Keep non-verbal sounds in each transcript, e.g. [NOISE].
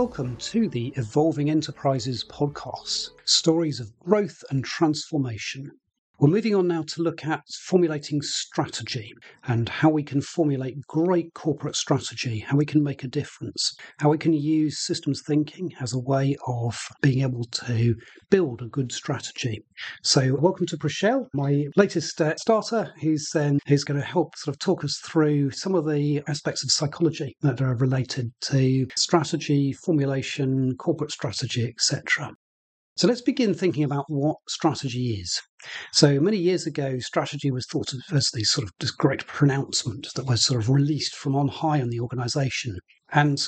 welcome to the Evolving Enterprises podcast stories of growth and transformation. We're moving on now to look at formulating strategy and how we can formulate great corporate strategy, how we can make a difference, how we can use systems thinking as a way of being able to build a good strategy. So, welcome to Prichelle, my latest uh, starter, who's um, who's going to help sort of talk us through some of the aspects of psychology that are related to strategy, formulation, corporate strategy, etc. So let's begin thinking about what strategy is. So many years ago, strategy was thought of as this sort of this great pronouncement that was sort of released from on high on the organization. And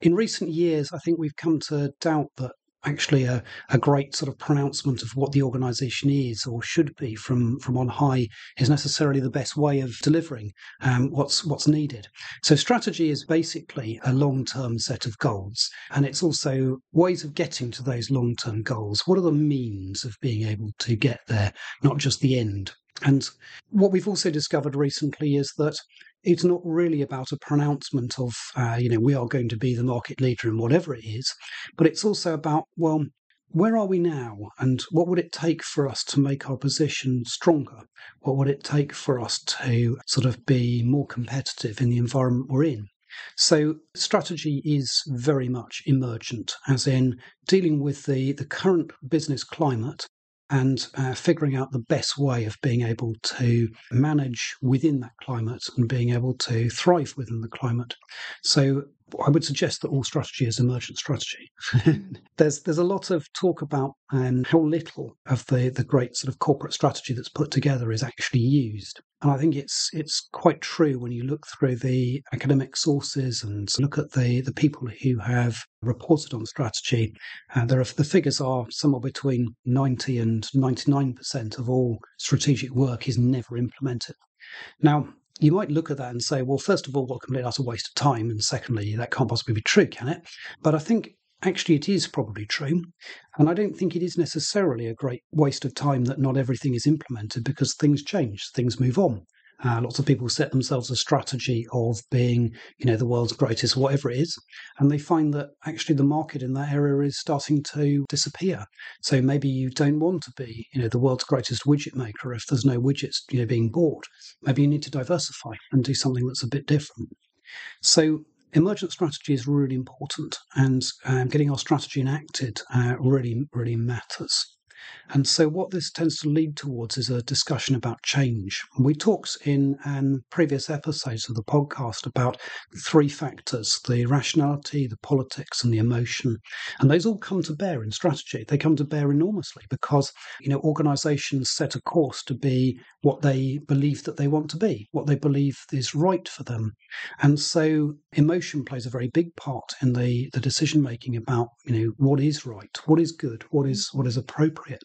in recent years, I think we've come to doubt that actually a, a great sort of pronouncement of what the organization is or should be from, from on high is necessarily the best way of delivering um, what's what's needed. So strategy is basically a long-term set of goals, and it's also ways of getting to those long-term goals. What are the means of being able to get there, not just the end? And what we've also discovered recently is that it's not really about a pronouncement of, uh, you know, we are going to be the market leader in whatever it is, but it's also about, well, where are we now and what would it take for us to make our position stronger? What would it take for us to sort of be more competitive in the environment we're in? So strategy is very much emergent, as in dealing with the, the current business climate and uh, figuring out the best way of being able to manage within that climate and being able to thrive within the climate. So I would suggest that all strategy is emergent strategy. [LAUGHS] there's there's a lot of talk about um, how little of the, the great sort of corporate strategy that's put together is actually used. And I think it's it's quite true when you look through the academic sources and look at the, the people who have reported on strategy. Uh, there are, the figures are somewhere between 90 and 99% of all strategic work is never implemented. Now, you might look at that and say, well, first of all, what complete utter waste of time. And secondly, that can't possibly be true, can it? But I think actually it is probably true. And I don't think it is necessarily a great waste of time that not everything is implemented because things change, things move on. Uh, lots of people set themselves a strategy of being, you know, the world's greatest, whatever it is, and they find that actually the market in that area is starting to disappear. So maybe you don't want to be, you know, the world's greatest widget maker if there's no widgets, you know, being bought. Maybe you need to diversify and do something that's a bit different. So emergent strategy is really important, and um, getting our strategy enacted uh, really, really matters. And so, what this tends to lead towards is a discussion about change. We talked in um, previous episodes of the podcast about three factors the rationality, the politics, and the emotion. And those all come to bear in strategy. They come to bear enormously because, you know, organizations set a course to be what they believe that they want to be, what they believe is right for them. And so, emotion plays a very big part in the, the decision making about, you know, what is right, what is good, what is what is appropriate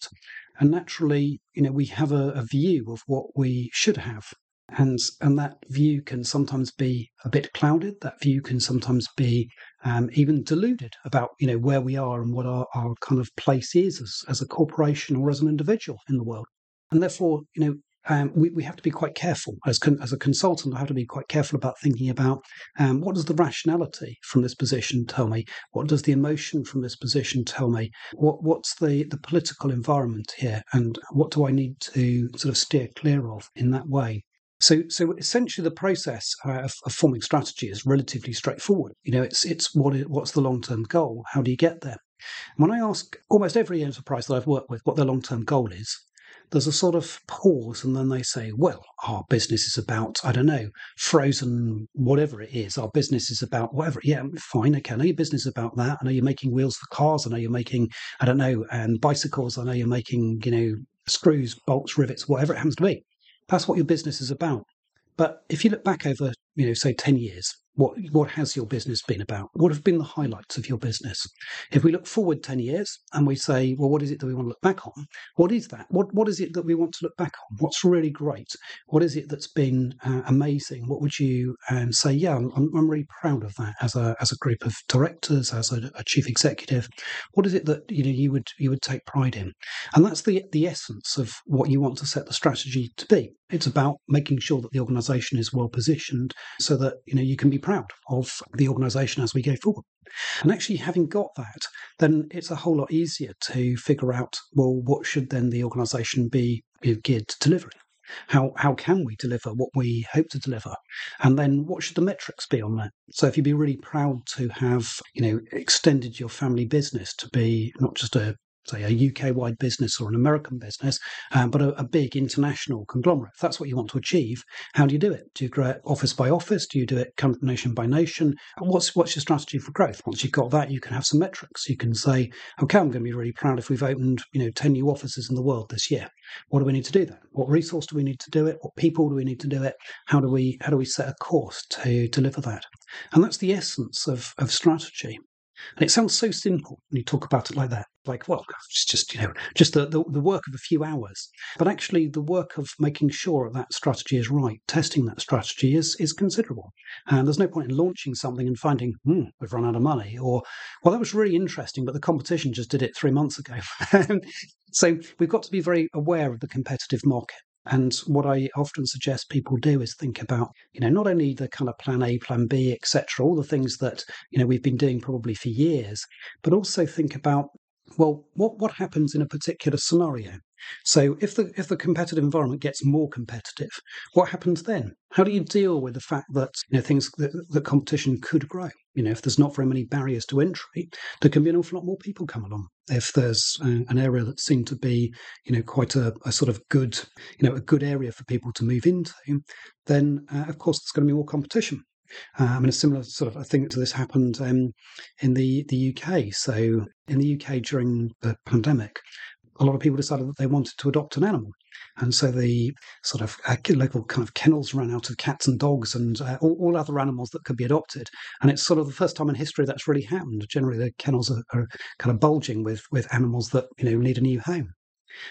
And naturally, you know, we have a, a view of what we should have. And, and that view can sometimes be a bit clouded. That view can sometimes be um, even deluded about you know where we are and what our, our kind of place is as, as a corporation or as an individual in the world. And therefore, you know, um, we, we have to be quite careful as con- as a consultant. I have to be quite careful about thinking about um, what does the rationality from this position tell me? What does the emotion from this position tell me? What what's the the political environment here, and what do I need to sort of steer clear of in that way? So, so essentially, the process uh, of, of, forming strategy is relatively straightforward. You know, it's it's what what's the long term goal? How do you get there? When I ask almost every enterprise that I've worked with what their long term goal is, there's a sort of pause and then they say, well, our business is about, I don't know, frozen, whatever it is. Our business is about whatever. Yeah, fine. Okay. I know your business is about that. I know you're making wheels for cars. I know you're making, I don't know, and bicycles. I know you're making, you know, screws, bolts, rivets, whatever it happens to be. That's what your business is about. But if you look back over, you know, say 10 years, what what has your business been about? What have been the highlights of your business? If we look forward 10 years and we say, well, what is it that we want to look back on? What is that? What what is it that we want to look back on? What's really great? What is it that's been uh, amazing? What would you um, say? Yeah, I'm, I'm really proud of that as a as a group of directors, as a, a chief executive. What is it that you know you would you would take pride in? And that's the the essence of what you want to set the strategy to be. It's about making sure that the organization is well positioned so that you know you can be proud of the organization as we go forward. And actually having got that, then it's a whole lot easier to figure out, well, what should then the organization be geared to delivering? How how can we deliver what we hope to deliver? And then what should the metrics be on that? So if you'd be really proud to have, you know, extended your family business to be not just a say a UK wide business or an American business, um, but a, a, big international conglomerate. If that's what you want to achieve, how do you do it? Do you grow it office by office? Do you do it nation by nation? What's what's your strategy for growth? Once you've got that, you can have some metrics. You can say, okay, I'm going to be really proud if we've opened you know ten new offices in the world this year. What do we need to do that? What resource do we need to do it? What people do we need to do it? How do we how do we set a course to deliver that? And that's the essence of, of strategy. And it sounds so simple when you talk about it like that. Like, well, it's just, you know, just the, the, the, work of a few hours. But actually, the work of making sure that strategy is right, testing that strategy is, is considerable. And there's no point in launching something and finding, hmm, we've run out of money. Or, well, that was really interesting, but the competition just did it three months ago. [LAUGHS] so we've got to be very aware of the competitive market. And what I often suggest people do is think about, you know, not only the kind of plan A, plan B, etc., all the things that, you know, we've been doing probably for years, but also think about, well, what, what happens in a particular scenario? So if the if the competitive environment gets more competitive, what happens then? How do you deal with the fact that you know things that, that competition could grow? You know, if there's not very many barriers to entry, there can be an awful lot more people come along. If there's uh, an area that seemed to be, you know, quite a, a, sort of good, you know, a good area for people to move into, then uh, of course there's going to be more competition. Um, and a similar sort of thing to this happened um, in the, the UK. So in the UK during the pandemic, a lot of people decided that they wanted to adopt an animal. And so the sort of uh, local kind of kennels ran out of cats and dogs and uh, all, all, other animals that could be adopted. And it's sort of the first time in history that's really happened. Generally, the kennels are, are kind of bulging with with animals that you know need a new home.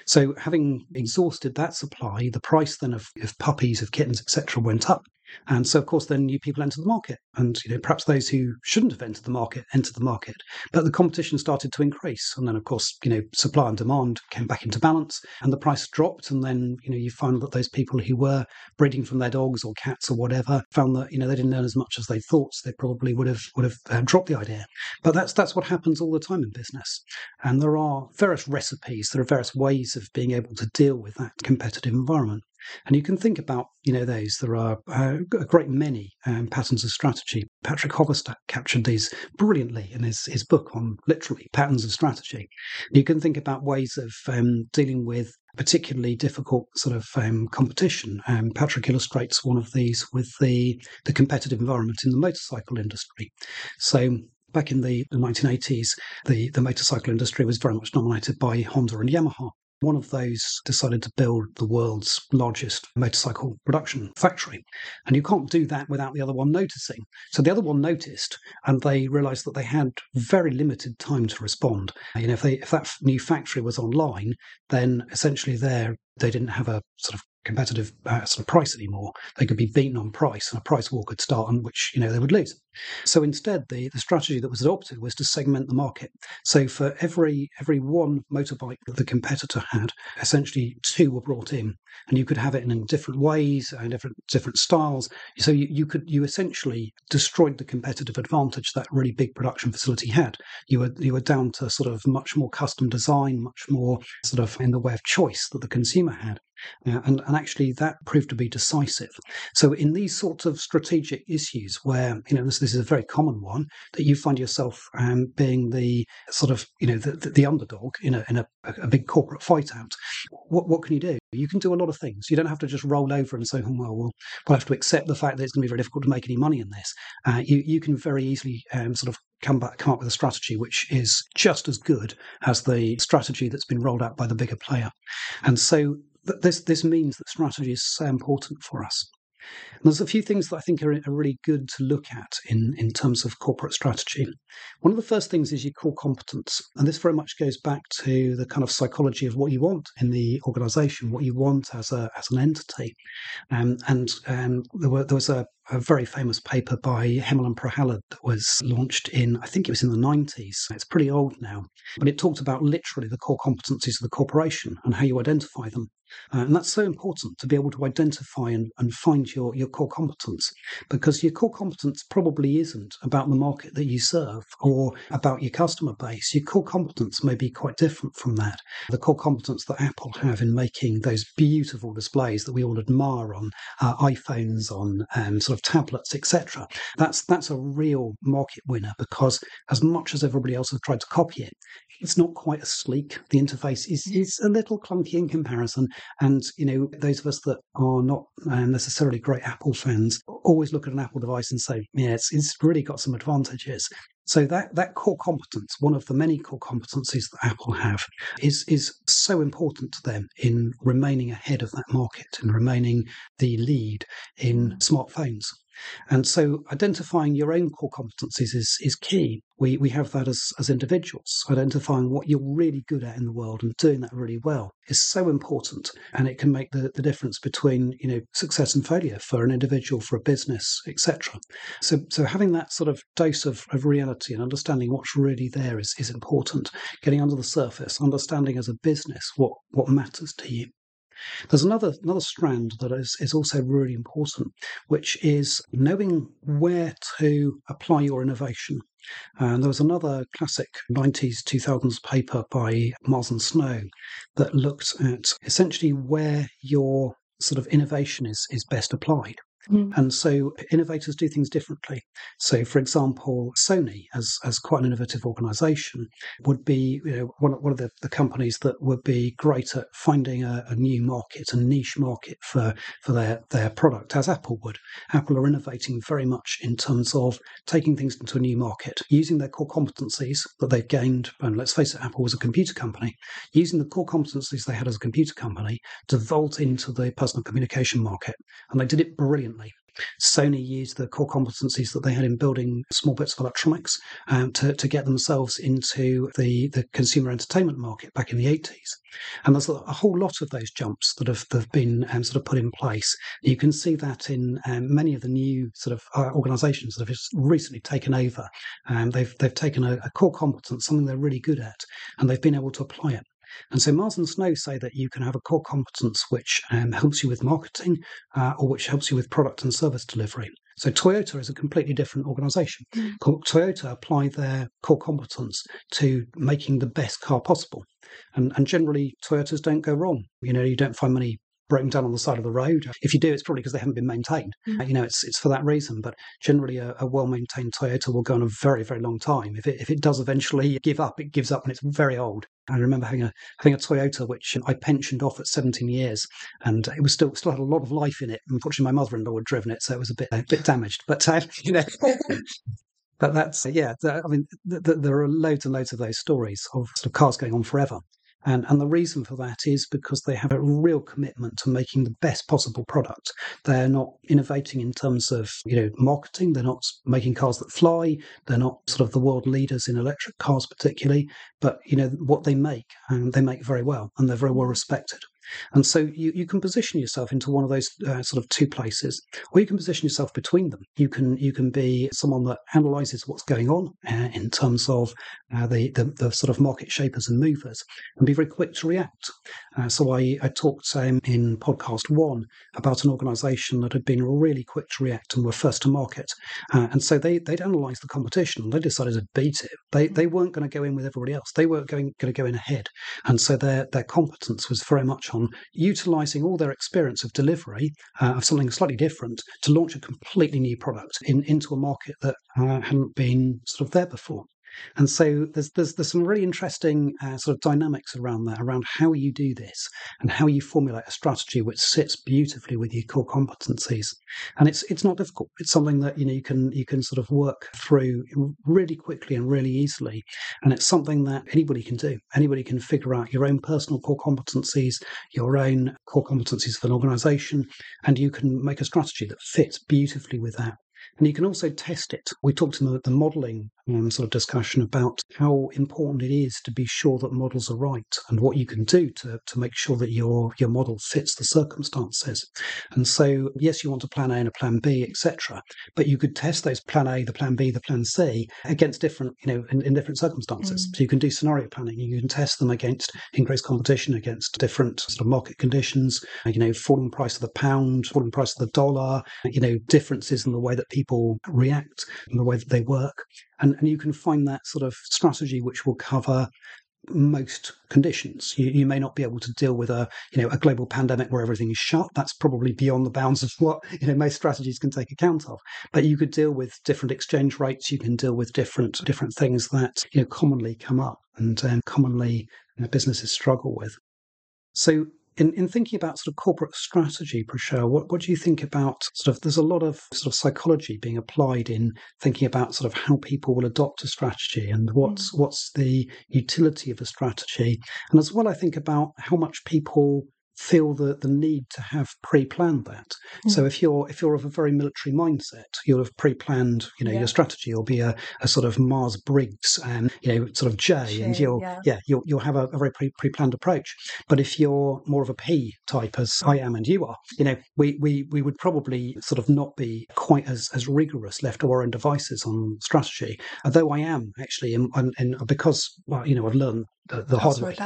So, having exhausted that supply, the price then of, of puppies, of kittens, etc., went up. And so, of course, then new people enter the market, and you know perhaps those who shouldn't have entered the market enter the market. But the competition started to increase, and then, of course, you know supply and demand came back into balance, and the price dropped. And then you know you find that those people who were breeding from their dogs or cats or whatever found that you know they didn't earn as much as they thought, so they probably would have would have uh, dropped the idea. But that's that's what happens all the time in business, and there are various recipes, there are various ways of being able to deal with that competitive environment. And you can think about, you know, those. There are uh, a great many um, patterns of strategy. Patrick Hoverstadt captured these brilliantly in his, his book on literally patterns of strategy. You can think about ways of um, dealing with particularly difficult sort of um, competition. Um, Patrick illustrates one of these with the, the competitive environment in the motorcycle industry. So back in the 1980s, the, the motorcycle industry was very much dominated by Honda and Yamaha. One of those decided to build the world's largest motorcycle production factory. And you can't do that without the other one noticing. So the other one noticed and they realized that they had very limited time to respond. You know, if they if that new factory was online, then essentially there they didn't have a sort of competitive uh, sort of price anymore. They could be beaten on price, and a price war could start, on which you know they would lose. So instead, the, the strategy that was adopted was to segment the market. So for every every one motorbike that the competitor had, essentially two were brought in, and you could have it in different ways and different different styles. So you, you could you essentially destroyed the competitive advantage that really big production facility had. You were you were down to sort of much more custom design, much more sort of in the way of choice that the consumer had. And, and actually, that proved to be decisive. So, in these sorts of strategic issues, where you know this, this is a very common one, that you find yourself um, being the sort of you know the, the, the underdog in a in a, a, big corporate fight out, what what can you do? You can do a lot of things. You don't have to just roll over and say, oh, well, we'll, we'll have to accept the fact that it's going to be very difficult to make any money in this. Uh, you you can very easily um, sort of come back come up with a strategy which is just as good as the strategy that's been rolled out by the bigger player. And so this this means that strategy is so important for us. And there's a few things that I think are, are, really good to look at in, in terms of corporate strategy. One of the first things is your core competence. And this very much goes back to the kind of psychology of what you want in the organization, what you want as, a, as an entity. Um, and um, there, were, there was a, a very famous paper by Hamel and Prahalad that was launched in, I think it was in the 90s. It's pretty old now, but it talked about literally the core competencies of the corporation and how you identify them. Uh, and that's so important to be able to identify and, and find your, your core competence because your core competence probably isn't about the market that you serve or about your customer base. Your core competence may be quite different from that. The core competence that Apple have in making those beautiful displays that we all admire on uh, iPhones, on um, sort of tablets, etc. That's that's a real market winner because as much as everybody else has tried to copy it, it's not quite as sleek. The interface is, is a little clunky in comparison. And, you know, those of us that are not um, necessarily great Apple fans always look at an Apple device and say, yeah, it's, it's really got some advantages. So that, that core competence, one of the many core competencies that Apple have, is is so important to them in remaining ahead of that market and remaining the lead in smartphones. And so identifying your own core competencies is, is key. We, we have that as, as individuals. Identifying what you're really good at in the world and doing that really well is so important. And it can make the, the difference between, you know, success and failure for an individual, for a business, etc. So so having that sort of dose of, of reality and understanding what's really there is, is important. Getting under the surface, understanding as a business what, what matters to you. There's another another strand that is, is also really important, which is knowing where to apply your innovation. And there was another classic 90s, 2000s paper by Miles and Snow that looked at essentially where your sort of innovation is, is best applied. Mm. And so innovators do things differently. So, for example, Sony, as, as quite an innovative organization, would be you know, one, one of the, the companies that would be great at finding a, a new market, a niche market for, for their, their product, as Apple would. Apple are innovating very much in terms of taking things into a new market, using their core competencies that they've gained. And let's face it, Apple was a computer company, using the core competencies they had as a computer company to vault into the personal communication market. And they did it brilliantly brilliantly. Sony used the core competencies that they had in building small bits of electronics um, to, to get themselves into the, the consumer entertainment market back in the 80s. And there's a, whole lot of those jumps that have, that have been um, sort of put in place. You can see that in um, many of the new sort of uh, organizations that have just recently taken over. Um, they've, they've taken a, a core competence, something they're really good at, and they've been able to apply it. And so Miles and Snow say that you can have a core competence which um, helps you with marketing uh, or which helps you with product and service delivery. So Toyota is a completely different organization. Mm. Toyota apply their core competence to making the best car possible. And, and generally, Toyotas don't go wrong. You know, you don't find many broken down on the side of the road. If you do, it's probably because they haven't been maintained. Mm-hmm. You know, it's it's for that reason. But generally, a, a well maintained Toyota will go on a very very long time. If it if it does eventually give up, it gives up when it's very old. I remember having a having a Toyota which I pensioned off at 17 years, and it was still still had a lot of life in it. Unfortunately, my mother-in-law had driven it, so it was a bit a bit damaged. But uh, [LAUGHS] you know. [LAUGHS] But that's yeah. I mean, th- th- there are loads and loads of those stories of sort of cars going on forever. And, and the reason for that is because they have a real commitment to making the best possible product. They're not innovating in terms of, you know, marketing. They're not making cars that fly. They're not sort of the world leaders in electric cars particularly, but, you know, what they make, and they make very well and they're very well respected. And so you, you can position yourself into one of those uh, sort of two places, or you can position yourself between them. You can you can be someone that analyzes what's going on uh, in terms of uh, the, the, the sort of market shapers and movers, and be very quick to react. Uh, so I, I talked um, in podcast one about an organisation that had been really quick to react and were first to market, uh, and so they they'd analysed the competition they decided to beat it. They they weren't going to go in with everybody else. They weren't going going to go in ahead, and so their their competence was very much on utilizing all their experience of delivery uh, of something slightly different to launch a completely new product in, into a market that uh, hadn't been sort of there before. And so there's there's, there's some really interesting uh, sort of dynamics around that, around how you do this and how you formulate a strategy which sits beautifully with your core competencies. And it's it's not difficult. It's something that you know you can you can sort of work through really quickly and really easily. And it's something that anybody can do. Anybody can figure out your own personal core competencies, your own core competencies of an organization, and you can make a strategy that fits beautifully with that. And you can also test it. We talked in the, the modeling um, sort of discussion about how important it is to be sure that models are right and what you can do to, to make sure that your your model fits the circumstances. And so, yes, you want a plan A and a plan B, etc. But you could test those plan A, the plan B, the plan C against different, you know, in, in different circumstances. Mm. So you can do scenario planning. You can test them against increased competition, against different sort of market conditions. You know, falling price of the pound, falling price of the dollar. You know, differences in the way that people react and the way that they work. And, and you can find that sort of strategy which will cover most conditions. You, you, may not be able to deal with a you know a global pandemic where everything is shut. That's probably beyond the bounds of what you know most strategies can take account of. But you could deal with different exchange rates. You can deal with different different things that you know commonly come up and um, commonly you know, businesses struggle with. So in, in thinking about sort of corporate strategy, Prichelle, what, what do you think about sort of there's a lot of sort of psychology being applied in thinking about sort of how people will adopt a strategy and what's mm. what's the utility of a strategy. And as well I think about how much people feel the, the need to have pre-planned that. Mm. So if you're if you're of a very military mindset, you'll have pre-planned, you know, yeah. your strategy You'll be a, a sort of Myers Briggs and you know sort of J, and you'll yeah, yeah you'll you'll have a, a very pre pre-planned approach. But if you're more of a P type, as I am and you are, you know, we we we would probably sort of not be quite as as rigorous left to our own devices on strategy. Although I am actually, and because well, you know, I've learned the, the hard way.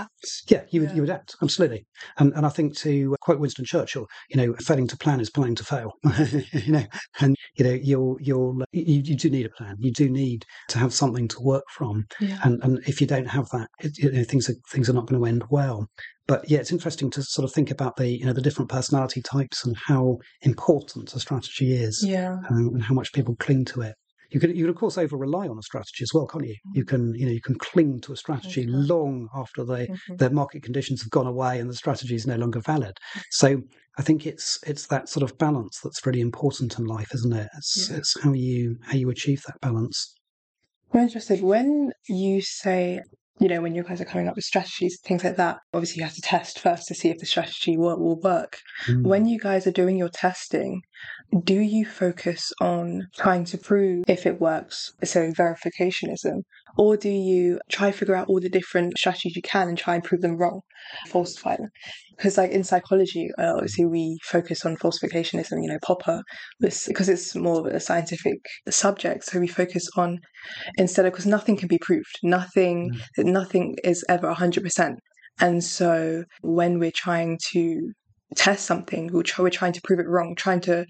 Yeah, you would yeah. you adapt absolutely, and and I think to quote Winston Churchill, you know, failing to plan is planning to fail. [LAUGHS] you know, and you know you'll you'll you, you do need a plan. You do need to have something to work from, yeah. and and if you don't have that, it, you know, things are things are not going to end well. But yeah, it's interesting to sort of think about the you know the different personality types and how important a strategy is, yeah, um, and how much people cling to it. You can, you can of course over rely on a strategy as well, can't you? You mm-hmm. can, you know, you can cling to a strategy mm-hmm. long after the mm-hmm. the market conditions have gone away and the strategy is no longer valid. Mm-hmm. So I think it's it's that sort of balance that's really important in life, isn't it? It's, yeah. it's how you how you achieve that balance. Well, interested. When you say you know, when you guys are coming up with strategies, things like that, obviously you have to test first to see if the strategy will, will work. Mm. When you guys are doing your testing, do you focus on trying to prove if it works, so verificationism, or do you try to figure out all the different strategies you can and try and prove them wrong, falsify them? Because, like in psychology, uh, obviously we focus on falsificationism. You know, Popper was because it's more of a scientific subject, so we focus on instead of because nothing can be proved, nothing, mm. nothing is ever hundred percent. And so when we're trying to test something, we're, try, we're trying to prove it wrong, trying to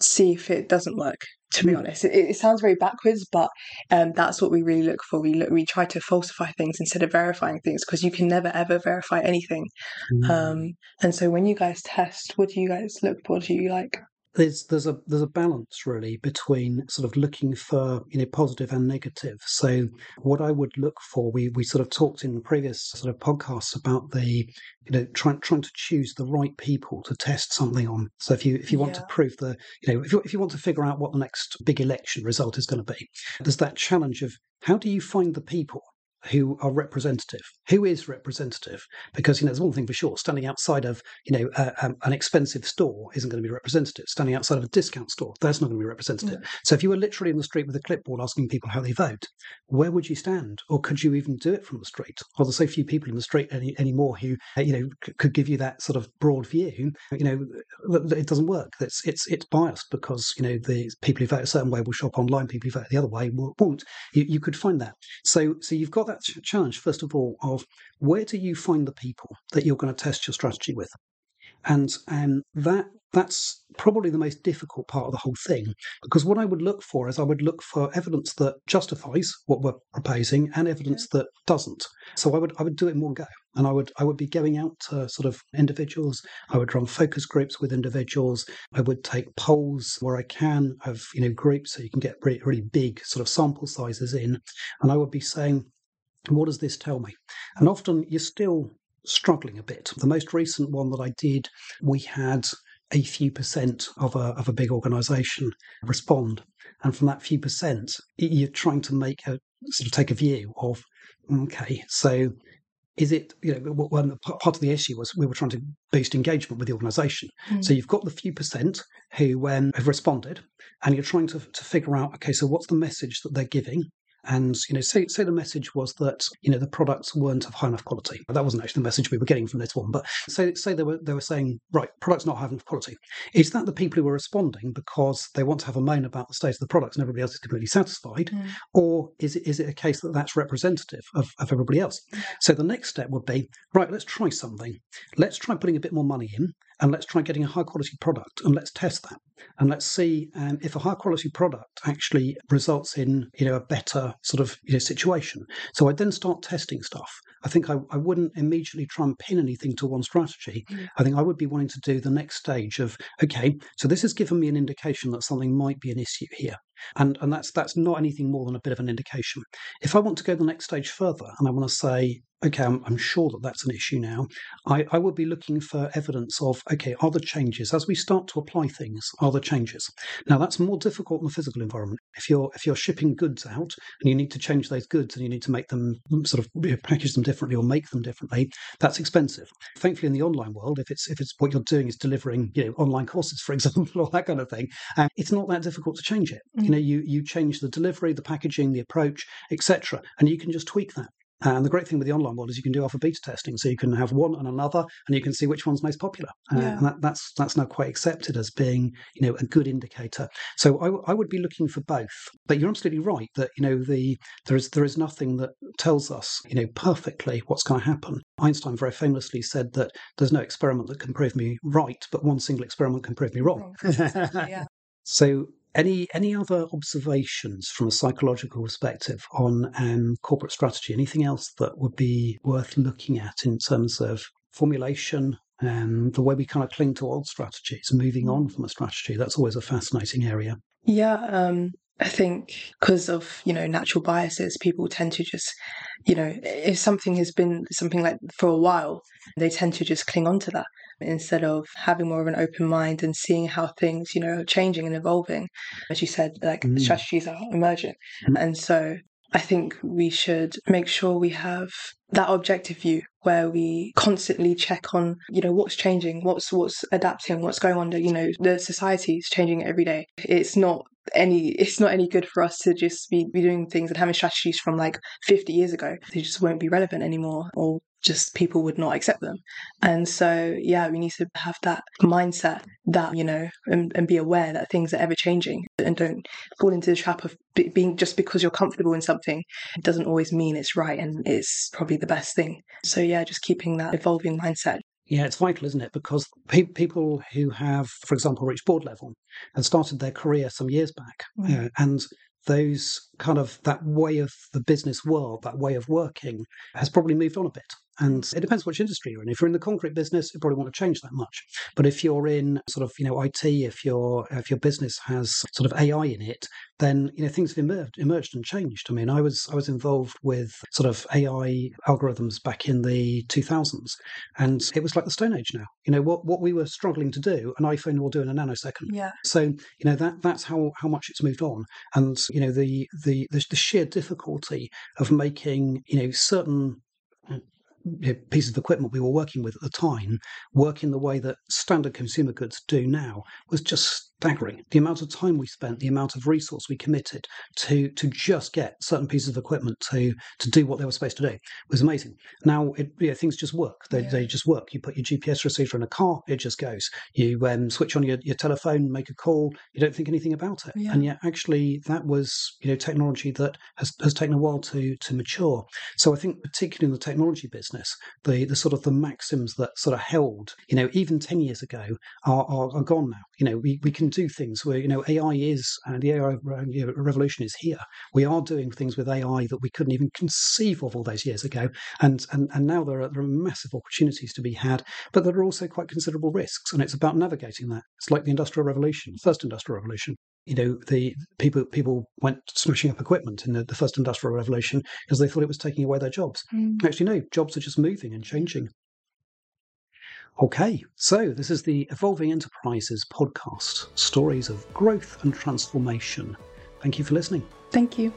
see if it doesn't work. To be mm. honest, it, it, sounds very backwards, but um, that's what we really look for. We look, we try to falsify things instead of verifying things because you can never ever verify anything. Mm. Um, and so when you guys test, what do you guys look for? Do you like there's there's a there's a balance really between sort of looking for you know positive and negative. So what I would look for, we we sort of talked in previous sort of podcasts about the you know trying trying to choose the right people to test something on. So if you if you want yeah. to prove the you know if you if you want to figure out what the next big election result is going to be, there's that challenge of how do you find the people who are representative. Who is representative? Because you know, there's one thing for sure: standing outside of you know uh, um, an expensive store isn't going to be representative. Standing outside of a discount store, that's not going to be representative. Mm. So if you were literally in the street with a clipboard asking people how they vote, where would you stand, or could you even do it from the street? Are there so few people in the street any, anymore who uh, you know c- could give you that sort of broad view? You know, it doesn't work. It's it's it's biased because you know the people who vote a certain way will shop online. People who vote the other way won't. You, you could find that. So so you've got that that challenge, first of all, of where do you find the people that you're going to test your strategy with? And um, that that's probably the most difficult part of the whole thing because what I would look for is I would look for evidence that justifies what we're proposing and evidence that doesn't. So I would I would do it in one go, and I would I would be going out to sort of individuals. I would run focus groups with individuals. I would take polls where I can of you know groups so you can get really, really big sort of sample sizes in, and I would be saying what does this tell me? And often you're still struggling a bit. The most recent one that I did, we had a few percent of a, of a big organization respond. And from that few percent, you're trying to make a sort of take a view of, okay, so is it, you know, one part of the issue was we were trying to boost engagement with the organization. Mm. So you've got the few percent who um, have responded, and you're trying to, to figure out, okay, so what's the message that they're giving? And you know, say say the message was that you know the products weren't of high enough quality. That wasn't actually the message we were getting from this one, but say say they were they were saying right, products not high enough quality. Is that the people who are responding because they want to have a moan about the state of the products and everybody else is completely satisfied, mm. or is it is it a case that that's representative of, of everybody else? So the next step would be right. Let's try something. Let's try putting a bit more money in and let's try getting a high quality product and let's test that. And let's see um, if a high quality product actually results in you know a better sort of you know, situation. So i then start testing stuff. I think I, I wouldn't immediately try and pin anything to one strategy. Mm. i think i would be wanting to do the next stage of okay so this has given me an indication that something might be an issue here and and that's that's not anything more than a bit of an indication if i want to go the next stage further and i want to say okay, I'm, I'm, sure that that's an issue now. I, I would be looking for evidence of, okay, are the changes as we start to apply things? Are the changes? Now that's more difficult in the physical environment. If you're if you're shipping goods out and you need to change those goods and you need to make them sort of package them differently or make them differently, that's expensive. Thankfully, in the online world, if it's if it's what you're doing is delivering, you know, online courses, for [LAUGHS] example, or that kind of thing, uh, it's not that difficult to change it. Mm-hmm. You know, you you change the delivery, the packaging, the approach, etc., and you can just tweak that. And the great thing with the online world is you can do alpha beta testing, so you can have one and another, and you can see which one's most popular. Uh, and that, that's that's now quite accepted as being you know a good indicator. So I, I would be looking for both. But you're absolutely right that you know the there is there is nothing that tells us you know perfectly what's going to happen. Einstein very famously said that there's no experiment that can prove me right, but one single experiment can prove me wrong. yeah. [LAUGHS] So any any other observations from a psychological perspective on um, corporate strategy? Anything else that would be worth looking at in terms of formulation and the way we kind of cling to old strategies, moving on from a strategy? That's always a fascinating area. Yeah, um, I think because of you know natural biases, people tend to just you know if something has been something like for a while, they tend to just cling on to that instead of having more of an open mind and seeing how things, you know, are changing and evolving. As you said, like mm. strategies are emerging. Mm. And so I think we should make sure we have that objective view where we constantly check on, you know, what's changing, what's what's adapting, what's going on. You know, the society is changing every day. It's not any it's not any good for us to just be, be doing things and having strategies from like 50 years ago they just won't be relevant anymore or just people would not accept them. And so, yeah, we need to have that mindset that, you know, and, and be aware that things are ever changing and don't fall into the trap of being just because you're comfortable in something, it doesn't always mean it's right and it's probably the best thing. So, yeah, just keeping that evolving mindset. Yeah, it's vital, isn't it? Because pe- people who have, for example, reached board level and started their career some years back, mm. uh, and those kind of that way of the business world, that way of working, has probably moved on a bit. And it depends which industry you're in. If you're in the concrete business, you probably want to change that much. But if you're in sort of, you know, IT, if your if your business has sort of AI in it, then you know things have emerged, emerged and changed. I mean, I was I was involved with sort of AI algorithms back in the 2000s, and it was like the Stone Age now. You know what what we were struggling to do, an iPhone will do in a nanosecond. Yeah. So you know that that's how how much it's moved on, and you know the the the, the sheer difficulty of making you know certain mm, pieces of equipment we were working with at the time work in the way that standard consumer goods do now was just staggering. The amount of time we spent, the amount of resource we committed to to just get certain pieces of equipment to to do what they were supposed to do was amazing. Now it, you know, things just work. They, yeah. they just work. You put your GPS receiver in a car, it just goes. You um, switch on your, your telephone, make a call. You don't think anything about it. Yeah. And yet, actually, that was you know technology that has, has taken a while to to mature. So I think particularly in the technology business, the the sort of the maxims that sort of held you know even ten years ago are, are, are gone now. You know we, we can do things where you know AI is and the AI revolution is here. We are doing things with AI that we couldn't even conceive of all those years ago, and and, and now there are, there are massive opportunities to be had, but there are also quite considerable risks, and it's about navigating that. It's like the industrial revolution, first industrial revolution you know the people people went smashing up equipment in the, the first industrial revolution because they thought it was taking away their jobs mm. actually no jobs are just moving and changing Okay, so this is the Evolving Enterprises podcast stories of growth and transformation. Thank you for listening. Thank you.